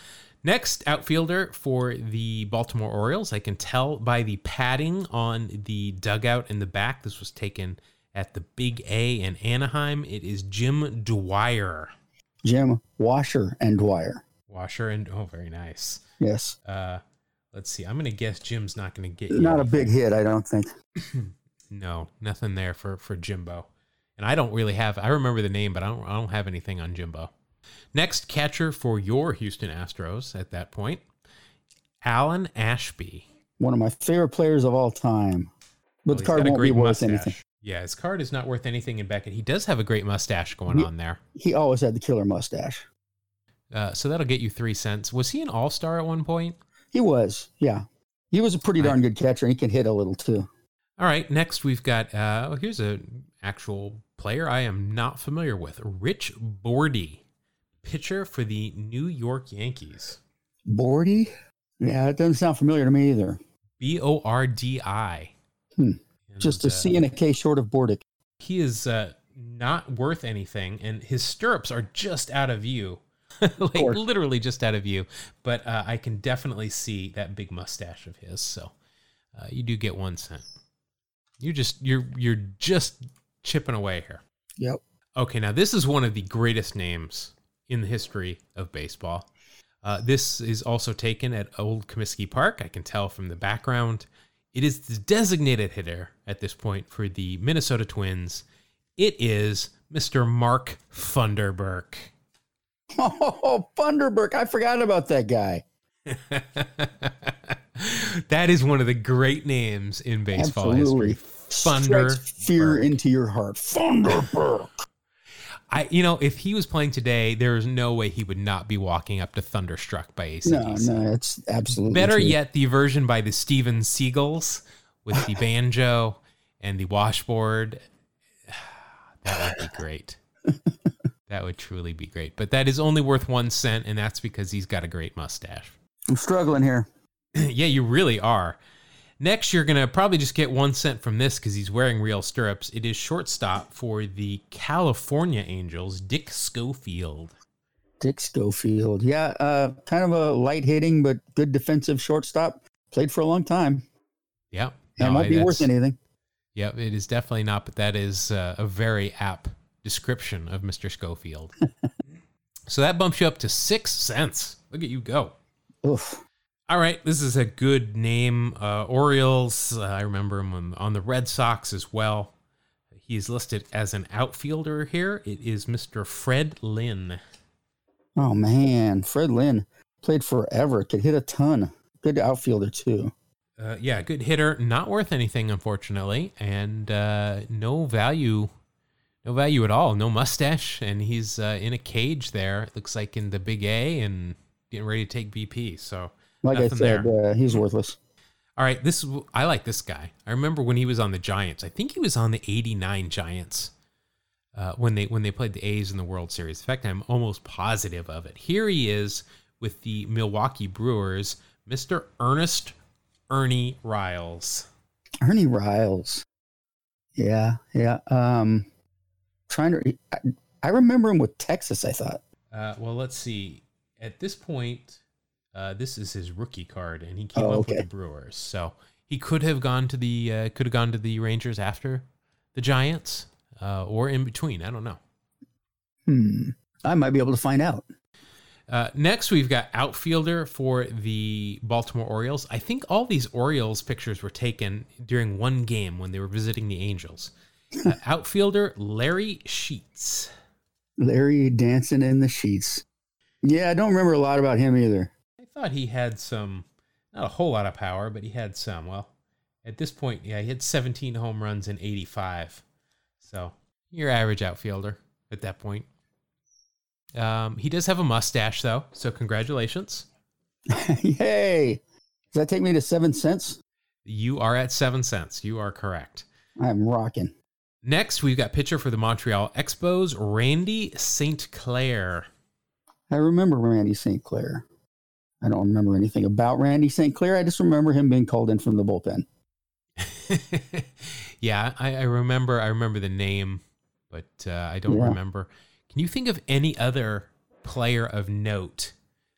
Next, outfielder for the Baltimore Orioles. I can tell by the padding on the dugout in the back. This was taken at the Big A in Anaheim. It is Jim Dwyer. Jim Washer and Dwyer. Washer and oh, very nice. Yes. Uh, let's see. I'm going to guess Jim's not going to get not a big hit. I don't think. no, nothing there for for Jimbo. And I don't really have. I remember the name, but I don't. I don't have anything on Jimbo. Next catcher for your Houston Astros at that point, Alan Ashby. One of my favorite players of all time. But well, the card won't be worth mustache. anything. Yeah, his card is not worth anything in Beckett. He does have a great mustache going he, on there. He always had the killer mustache. Uh, so that'll get you three cents. Was he an all star at one point? He was, yeah. He was a pretty darn good catcher. He can hit a little too. All right, next we've got uh, oh, here's an actual player I am not familiar with, Rich Bordi pitcher for the New York Yankees. Bordi? Yeah, it doesn't sound familiar to me either. B O R D I. Hmm. Just a uh, C and a K short of Bordick. He is uh, not worth anything, and his stirrups are just out of view. like literally just out of view. But uh, I can definitely see that big mustache of his. So uh, you do get one cent. You just you're you're just chipping away here. Yep. Okay, now this is one of the greatest names in the history of baseball. Uh, this is also taken at Old Comiskey Park. I can tell from the background. It is the designated hitter at this point for the Minnesota Twins. It is Mr. Mark Funderburk. Oh, Funderburk. I forgot about that guy. that is one of the great names in baseball Absolutely. history. Thunder fear into your heart. Funderburk. I, you know, if he was playing today, there is no way he would not be walking up to Thunderstruck by ACDC. No, no, it's absolutely better true. yet. The version by the Steve'n'Seagulls with the banjo and the washboard. That would be great. that would truly be great. But that is only worth one cent, and that's because he's got a great mustache. I'm struggling here. yeah, you really are. Next, you're going to probably just get one cent from this because he's wearing real stirrups. It is shortstop for the California Angels, Dick Schofield. Dick Schofield. Yeah, uh, kind of a light hitting, but good defensive shortstop. Played for a long time. Yeah. No, won't be worth anything. Yep, it is definitely not, but that is uh, a very apt description of Mr. Schofield. so that bumps you up to six cents. Look at you go. Oof. All right, this is a good name. Uh, Orioles, uh, I remember him on, on, the Red Sox as well. He's listed as an outfielder here. It is Mr. Fred Lynn. Oh, man. Fred Lynn played forever, could hit a ton. Good outfielder, too. Uh, yeah, good hitter. Not worth anything, unfortunately, and uh, no value, no value at all. No mustache, and he's uh, in a cage there. It looks like in the Big A, and getting ready to take BP. So like I said, uh, he's worthless. All right, this I like this guy. I remember when he was on the Giants. I think he was on the '89 Giants uh, when they when they played the A's in the World Series. In fact, I'm almost positive of it. Here he is with the Milwaukee Brewers, Mr. Ernest Ernie Riles. Ernie Riles. Yeah, yeah. Um, trying to. I, I remember him with Texas. I thought. Uh, well, let's see. At this point, uh, this is his rookie card, and he came oh, up okay. with the Brewers. So he could have gone to the uh, could have gone to the Rangers after the Giants, uh, or in between. I don't know. Hmm. I might be able to find out. Uh, next, we've got outfielder for the Baltimore Orioles. I think all these Orioles pictures were taken during one game when they were visiting the Angels. Uh, outfielder Larry Sheets. Larry dancing in the sheets. Yeah, I don't remember a lot about him either I thought he had some, not a whole lot of power, but he had some. Well, at this point, yeah, he had 17 home runs in 85. So your average outfielder at that point. Um, he does have a mustache, though. So congratulations. Yay. Does that take me to seven cents? You are at seven cents. You are correct. I'm rocking. Next, we've got pitcher for the Montreal Expos, Randy St. Claire. I remember Randy St. Claire. I don't remember anything about Randy St. Claire. I just remember him being called in from the bullpen. yeah, I, I, remember. I remember the name, but uh, I don't yeah. remember. Can you think of any other player of note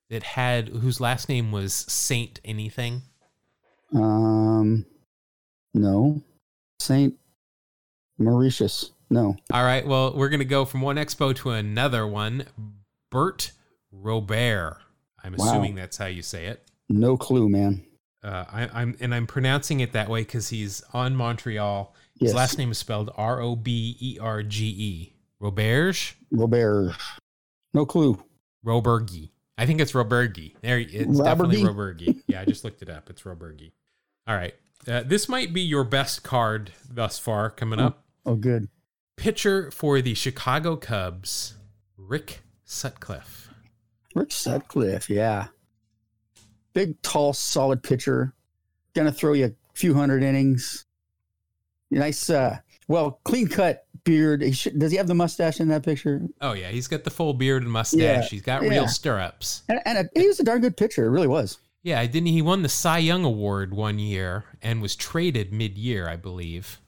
that had whose last name was Saint anything? Um, no, Saint Mauritius. No. All right. Well, we're gonna go from one expo to another one. Bert Robert. I'm assuming wow. that's how you say it. No clue, man. Uh, I, am and I'm pronouncing it that way because he's on Montreal. His yes. last name is spelled R O B E R G E. Roberge. Robert. No clue. Robergi. I think it's Robergi. There, it's Robergi? definitely Robergi. Yeah, I just looked it up. It's Robergi. All right. Uh, this might be your best card thus far coming oh, up. Oh, good. Pitcher for the Chicago Cubs, Rick Sutcliffe. Rick Sutcliffe, yeah. Big, tall, solid pitcher. Gonna throw you a few hundred innings. Nice, uh, well, clean cut beard. He should, does he have the mustache in that picture? Oh yeah, he's got the full beard and mustache. Yeah, he's got yeah. real stirrups. And, and a, he was a darn good pitcher. It really was. Yeah, didn't he won the Cy Young Award one year and was traded mid-year, I believe.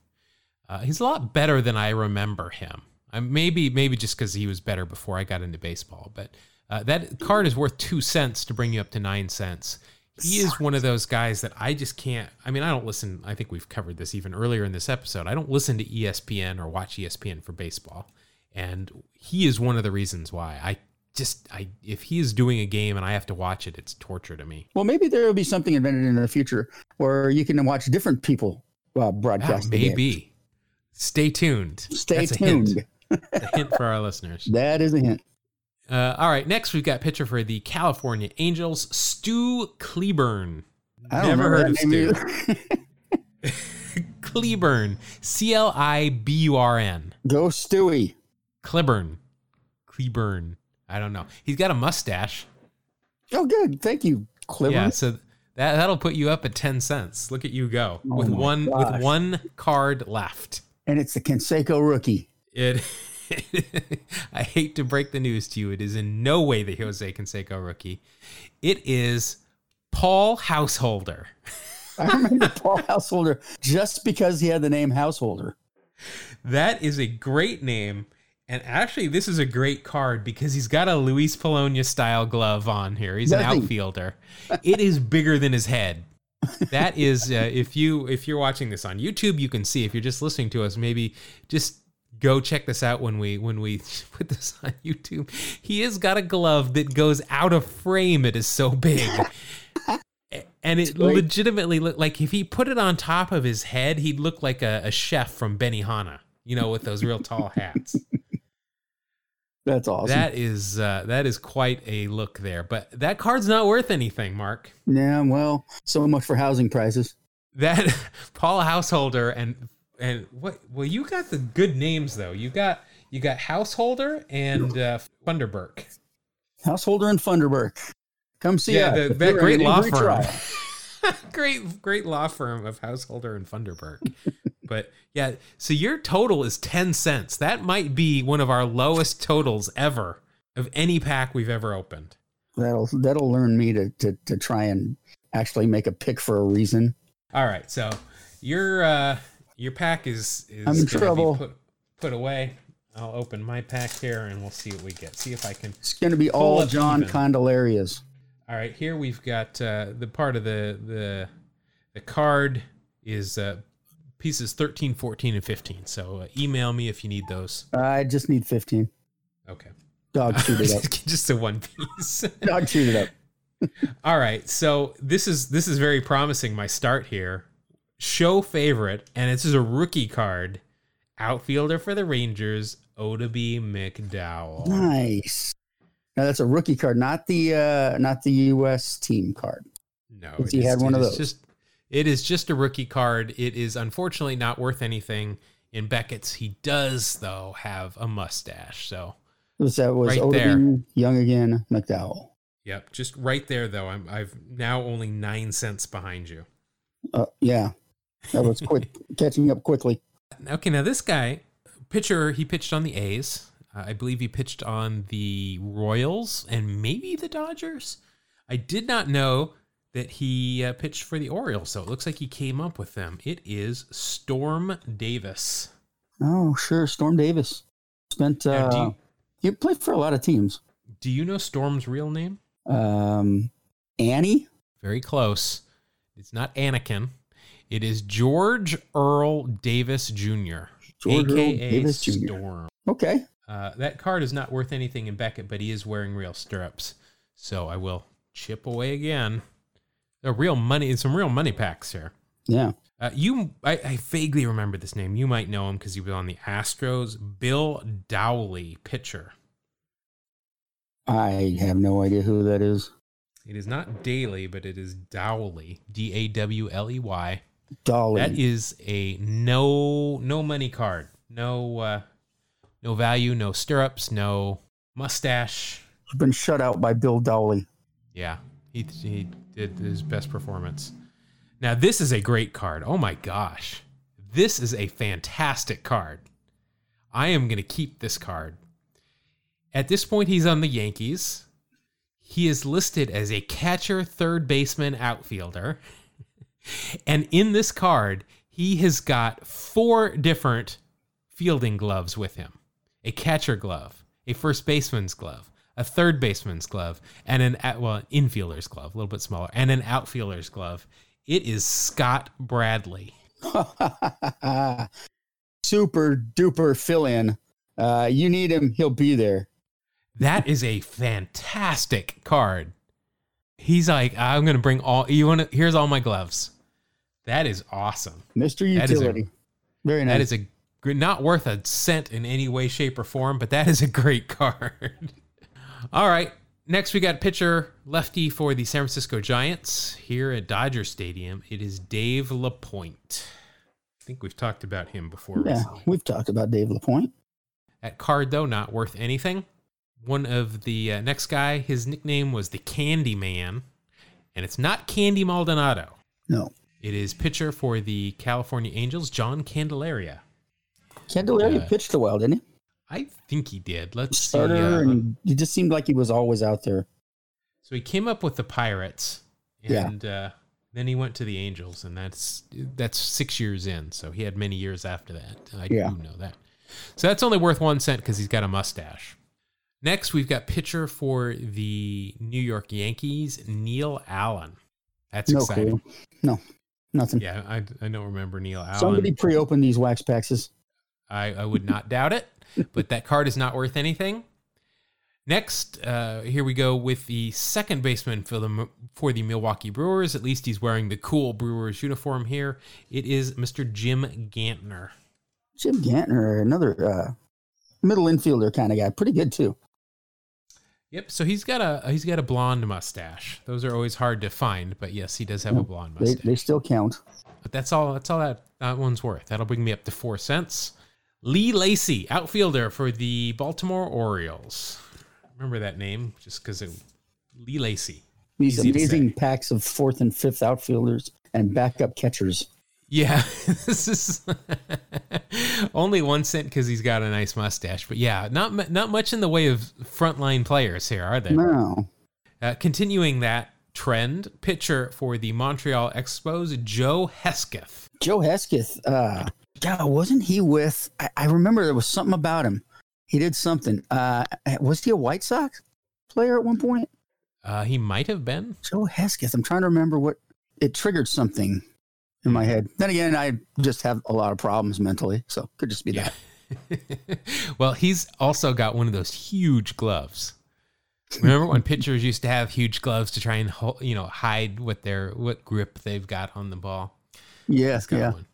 Uh, he's a lot better than I remember him. Uh, maybe maybe just because he was better before I got into baseball, but uh, that card is worth two cents to bring you up to nine cents. He is one of those guys that I just can't. I mean, I don't listen. I think we've covered this even earlier in this episode. I don't listen to ESPN or watch ESPN for baseball, and he is one of the reasons why I just I if he is doing a game and I have to watch it, it's torture to me. Well, maybe there will be something invented in the future where you can watch different people uh, broadcast. Yeah, maybe. Stay tuned. Stay That's tuned. A hint. a hint for our listeners. That is a hint. Uh, all right, next we've got pitcher for the California Angels, Stu Cliburn. Never heard of Stu. Cliburn, C L I B U R N. Go Stewie. Cliburn. Cliburn. I don't know. He's got a mustache. Oh, good. Thank you, Cliburn. Yeah, so that that'll put you up at ten cents. Look at you go oh with one gosh. with one card left. And it's the Canseco rookie. It. I hate to break the news to you. It is in no way the Jose Canseco rookie. It is Paul Householder. I remember Paul Householder just because he had the name Householder. That is a great name. And actually, this is a great card because he's got a Luis Polonia style glove on here. He's Nothing. an outfielder. it is bigger than his head. That is, uh, if you if you're watching this on YouTube, you can see. If you're just listening to us, maybe just go check this out when we when we put this on YouTube. He has got a glove that goes out of frame. It is so big. and it legitimately looked like if he put it on top of his head, he'd look like a, a chef from Benihana, you know, with those real tall hats. That's awesome. That is uh, that is quite a look there. But that card's not worth anything, Mark. Yeah, well, so much for housing prices. That Paul Householder and and what? Well, you got the good names though. You got you got Householder and uh, Funderburk. Householder and Funderburk. Come see yeah. The, that great law firm. great great law firm of Householder and Funderburk. But yeah, so your total is 10 cents. That might be one of our lowest totals ever of any pack we've ever opened. That'll that'll learn me to to, to try and actually make a pick for a reason. All right, so your uh your pack is is I'm in trouble. Put, put away. I'll open my pack here and we'll see what we get. See if I can. It's going to be all John even. Candelarias. All right, here we've got uh, the part of the the the card is uh, pieces 13, 14, and 15. So uh, email me if you need those. I just need 15. Okay. Dog chewed it up. just a one piece. Dog chewed it up. All right. So this is this is very promising. My start here. Show favorite, and this is a rookie card. Outfielder for the Rangers, Oddibe McDowell. Nice. Now that's a rookie card, not the uh not the US team card. No, he had one of those. Just it is just a rookie card. It is unfortunately not worth anything in Beckett's. He does though have a mustache, so that was right there. Young again, McDowell. Yep, just right there though. I'm I've now only nine cents behind you. Uh, yeah, that was quick, catching up quickly. Okay, now this guy, pitcher, he pitched on the A's. Uh, I believe he pitched on the Royals and maybe the Dodgers. I did not know that he uh, pitched for the Orioles. So it looks like he came up with them. It is Storm Davis. Oh, sure. Storm Davis. Spent, uh, you, he played for a lot of teams. Do you know Storm's real name? Um, Annie? Very close. It's not Anakin. It is George Earl Davis Jr., George aka Davis Jr. Storm. Okay. Uh, that card is not worth anything in Beckett, but he is wearing real stirrups. So I will chip away again. A real money, and some real money packs here. Yeah. Uh, you, I, I, vaguely remember this name. You might know him because he was on the Astros. Bill Dawley, pitcher. I have no idea who that is. It is not Daly, but it is Dawley. D A W L E Y. Dolly. That is a no no money card. No uh, no value. No stirrups. No mustache. He's been shut out by Bill Dawley. Yeah, he he did his best performance. Now this is a great card. Oh my gosh. This is a fantastic card. I am going to keep this card. At this point he's on the Yankees. He is listed as a catcher, third baseman, outfielder. And in this card, he has got four different fielding gloves with him. A catcher glove, a first baseman's glove, a third baseman's glove, and an well infielder's glove, a little bit smaller, and an outfielder's glove. It is Scott Bradley. Super duper fill in. Uh, you need him, he'll be there. That is a fantastic card. He's like, I'm gonna bring all you want. to Here's all my gloves. That is awesome, Mister Utility. A, Very nice. That is a not worth a cent in any way, shape, or form, but that is a great card. All right. Next, we got pitcher lefty for the San Francisco Giants here at Dodger Stadium. It is Dave LaPoint. I think we've talked about him before. Yeah, recently. we've talked about Dave LaPoint. At card, though, not worth anything. one of the uh, next guy, his nickname was the Candy Man, and it's not Candy Maldonado. No. It is pitcher for the California Angels, John Candelaria. Candelaria uh, pitched a while, didn't he? I think he did. Let's Starter, see. Uh, and he just seemed like he was always out there. So he came up with the Pirates, and yeah. uh, then he went to the Angels, and that's that's six years in. So he had many years after that. I yeah. do know that. So that's only worth one cent because he's got a mustache. Next, we've got pitcher for the New York Yankees, Neil Allen. That's no exciting. Clue. No, nothing. Yeah, I, I don't remember Neil Allen. Somebody pre-opened these wax packs. I, I would not doubt it, but that card is not worth anything. Next, uh, here we go with the second baseman for the for the Milwaukee Brewers. At least he's wearing the cool Brewers uniform here. It is Mr. Jim Gantner. Jim Gantner, another uh, middle infielder kind of guy, pretty good too. Yep. So he's got a he's got a blonde mustache. Those are always hard to find, but yes, he does have a blonde mustache. They, they still count. But that's all. That's all that that one's worth. That'll bring me up to four cents. Lee Lacy, outfielder for the Baltimore Orioles. Remember that name just because it Lee Lacy. These Easy amazing packs of fourth and fifth outfielders and backup catchers. Yeah, this is only one cent because he's got a nice mustache. But yeah, not not much in the way of frontline players here, are there? No. Uh, continuing that trend, pitcher for the Montreal Expos, Joe Hesketh. Joe Hesketh, uh, yeah, wasn't he with? I, I, remember there was something about him. He did something. Uh, was he a White Sox player at one point? Uh, he might have been. Joe Hesketh. I'm trying to remember what it triggered something in my head. Then again, I just have a lot of problems mentally, so could just be yeah. that. well, he's also got one of those huge gloves. Remember when pitchers used to have huge gloves to try and you know hide what their what grip they've got on the ball? Yeah, yeah. One.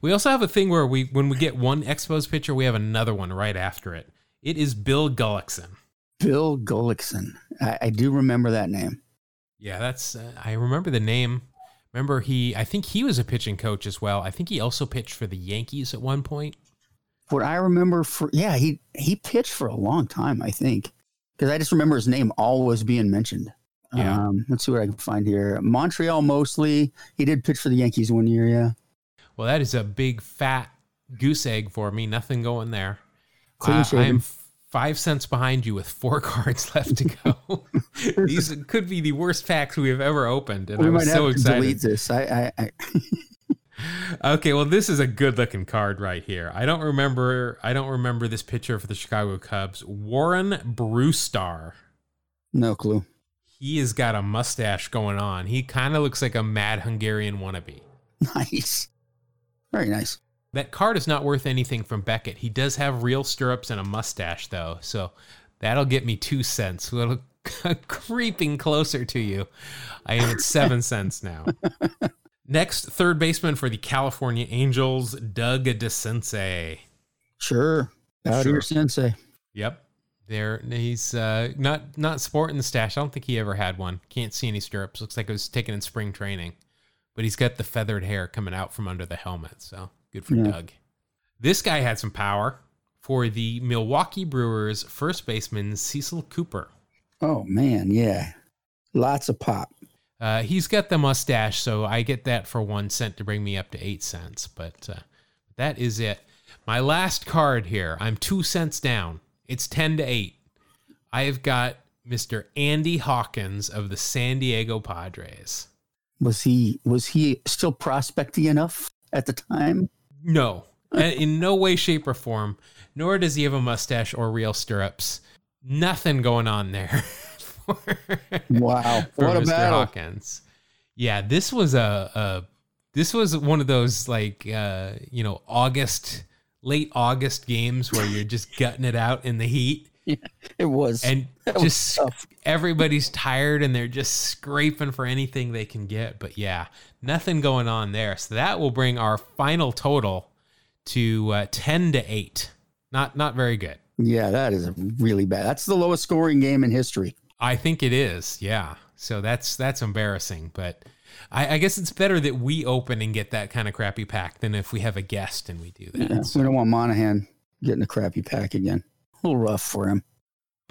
We also have a thing where we when we get one Expos pitcher, we have another one right after it. It is Bill Gullickson. Bill Gullickson. I, I do remember that name. Yeah, that's uh, I remember the name. Remember he I think he was a pitching coach as well. I think he also pitched for the Yankees at one point. What I remember for yeah, he he pitched for a long time, I think. Because I just remember his name always being mentioned. Yeah. Um, let's see what I can find here. Montreal mostly. He did pitch for the Yankees one year, yeah. Well, that is a big fat goose egg for me. Nothing going there. Uh, I am five cents behind you with four cards left to go. These could be the worst packs we have ever opened, and we I was so excited. delete this. I, I, I okay, well, this is a good looking card right here. I don't remember. I don't remember this picture for the Chicago Cubs. Warren Brusstar. No clue. He has got a mustache going on. He kind of looks like a mad Hungarian wannabe. Nice. Very nice. That card is not worth anything from Beckett. He does have real stirrups and a mustache, though, so that'll get me two cents. Little creeping closer to you. I am at seven cents now. Next, third baseman for the California Angels, Doug DeCinces. Sure, out sure. your sensei. Yep, there he's uh, not not sporting the stash. I don't think he ever had one. Can't see any stirrups. Looks like it was taken in spring training, but he's got the feathered hair coming out from under the helmet. So Good for yeah. Doug. This guy had some power for the Milwaukee Brewers first baseman Cecil Cooper. Oh man, yeah, lots of pop. Uh, he's got the mustache, so I get that for one cent to bring me up to eight cents. But uh, that is it. My last card here. I'm two cents down. It's ten to eight. I have got Mr. Andy Hawkins of the San Diego Padres. Was he was he still prospecting enough at the time? No, in no way, shape, or form. Nor does he have a mustache or real stirrups. Nothing going on there. for, wow, what Mr. a Hawkins. Yeah, this was a, a this was one of those like uh, you know August, late August games where you're just gutting it out in the heat. Yeah, it was, and just was everybody's tired and they're just scraping for anything they can get. But yeah, nothing going on there. So that will bring our final total to uh, ten to eight. Not not very good. Yeah, that is really bad. That's the lowest scoring game in history. I think it is. Yeah. So that's that's embarrassing, but I, I, guess it's better that we open and get that kind of crappy pack than if we have a guest and we do that. Yeah, so. We don't want Monahan getting a crappy pack again. A little rough for him.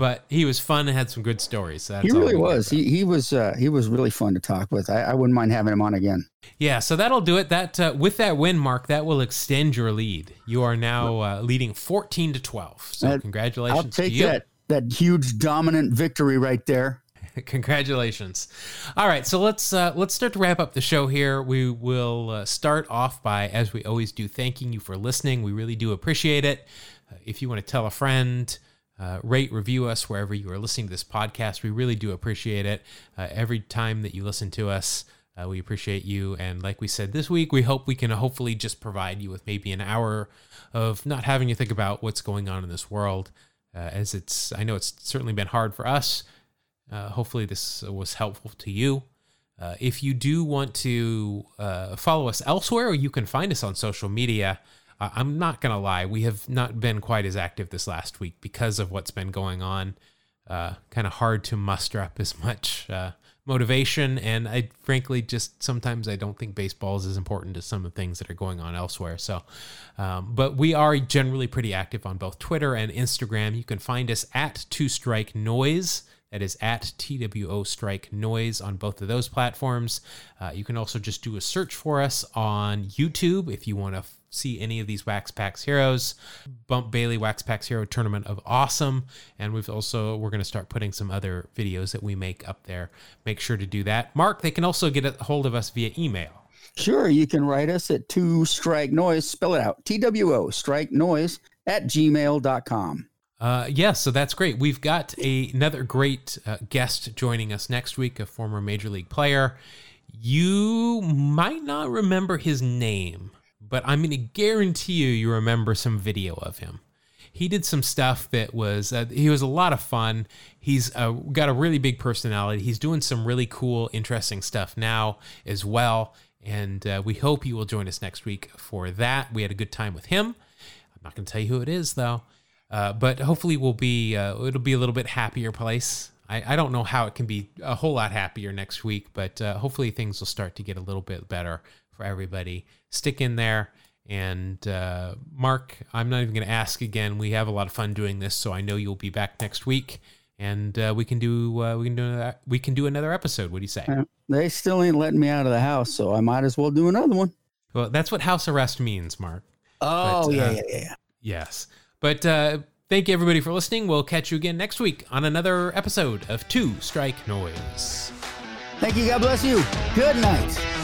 But he was fun and had some good stories. So he really was. He he was uh, he was really fun to talk with. I, I, wouldn't mind having him on again. Yeah, so that'll do it. That uh, with that win, Mark, that will extend your lead. You are now uh, leading fourteen to twelve. So that, congratulations! I'll take that that huge dominant victory right there. Congratulations! All right, so let's uh, let's start to wrap up the show here. We will uh, start off by, as we always do, thanking you for listening. We really do appreciate it. Uh, if you want to tell a friend, uh, rate, review us wherever you are listening to this podcast. We really do appreciate it. Uh, every time that you listen to us, uh, we appreciate you. And like we said this week, we hope we can hopefully just provide you with maybe an hour of not having to think about what's going on in this world. as it's, I know it's certainly been hard for us uh, hopefully, this was helpful to you. Uh, if you do want to uh, follow us elsewhere, you can find us on social media. Uh, I'm not going to lie, we have not been quite as active this last week because of what's been going on. Uh, kind of hard to muster up as much uh, motivation. And I frankly just sometimes I don't think baseball is as important as some of the things that are going on elsewhere. So, um, but we are generally pretty active on both Twitter and Instagram. You can find us at Two Strike Noise. That is at TWO Strike Noise on both of those platforms. Uh, you can also just do a search for us on YouTube if you want to f- see any of these Wax Packs heroes. Bump Bailey Wax Packs Hero Tournament of Awesome. And we've also, we're going to start putting some other videos that we make up there. Make sure to do that. Mark, they can also get a hold of us via email. Sure, you can write us at two strike noise, spell it out, T W O strike noise at gmail.com. Uh, yes, yeah, so that's great. We've got a, another great uh, guest joining us next week, a former major league player. You might not remember his name, but I'm going to guarantee you you remember some video of him. He did some stuff that was uh, he was a lot of fun. He's uh, got a really big personality. He's doing some really cool, interesting stuff now as well. And uh, we hope you will join us next week for that. We had a good time with him. I'm not going to tell you who it is though. Uh, but hopefully we'll be uh, it'll be a little bit happier place. I, I don't know how it can be a whole lot happier next week, but uh, hopefully things will start to get a little bit better for everybody. Stick in there. And uh, Mark, I'm not even going to ask again. We have a lot of fun doing this, so I know you'll be back next week, and uh, we can do uh, we can do another, we can do another episode. What do you say? they still ain't letting me out of the house, so I might as well do another one. Well, that's what house arrest means, Mark. Oh but, yeah, yeah, yeah. Yes. But uh, thank you everybody for listening. We'll catch you again next week on another episode of Two Strike Noise. Thank you. God bless you. Good night.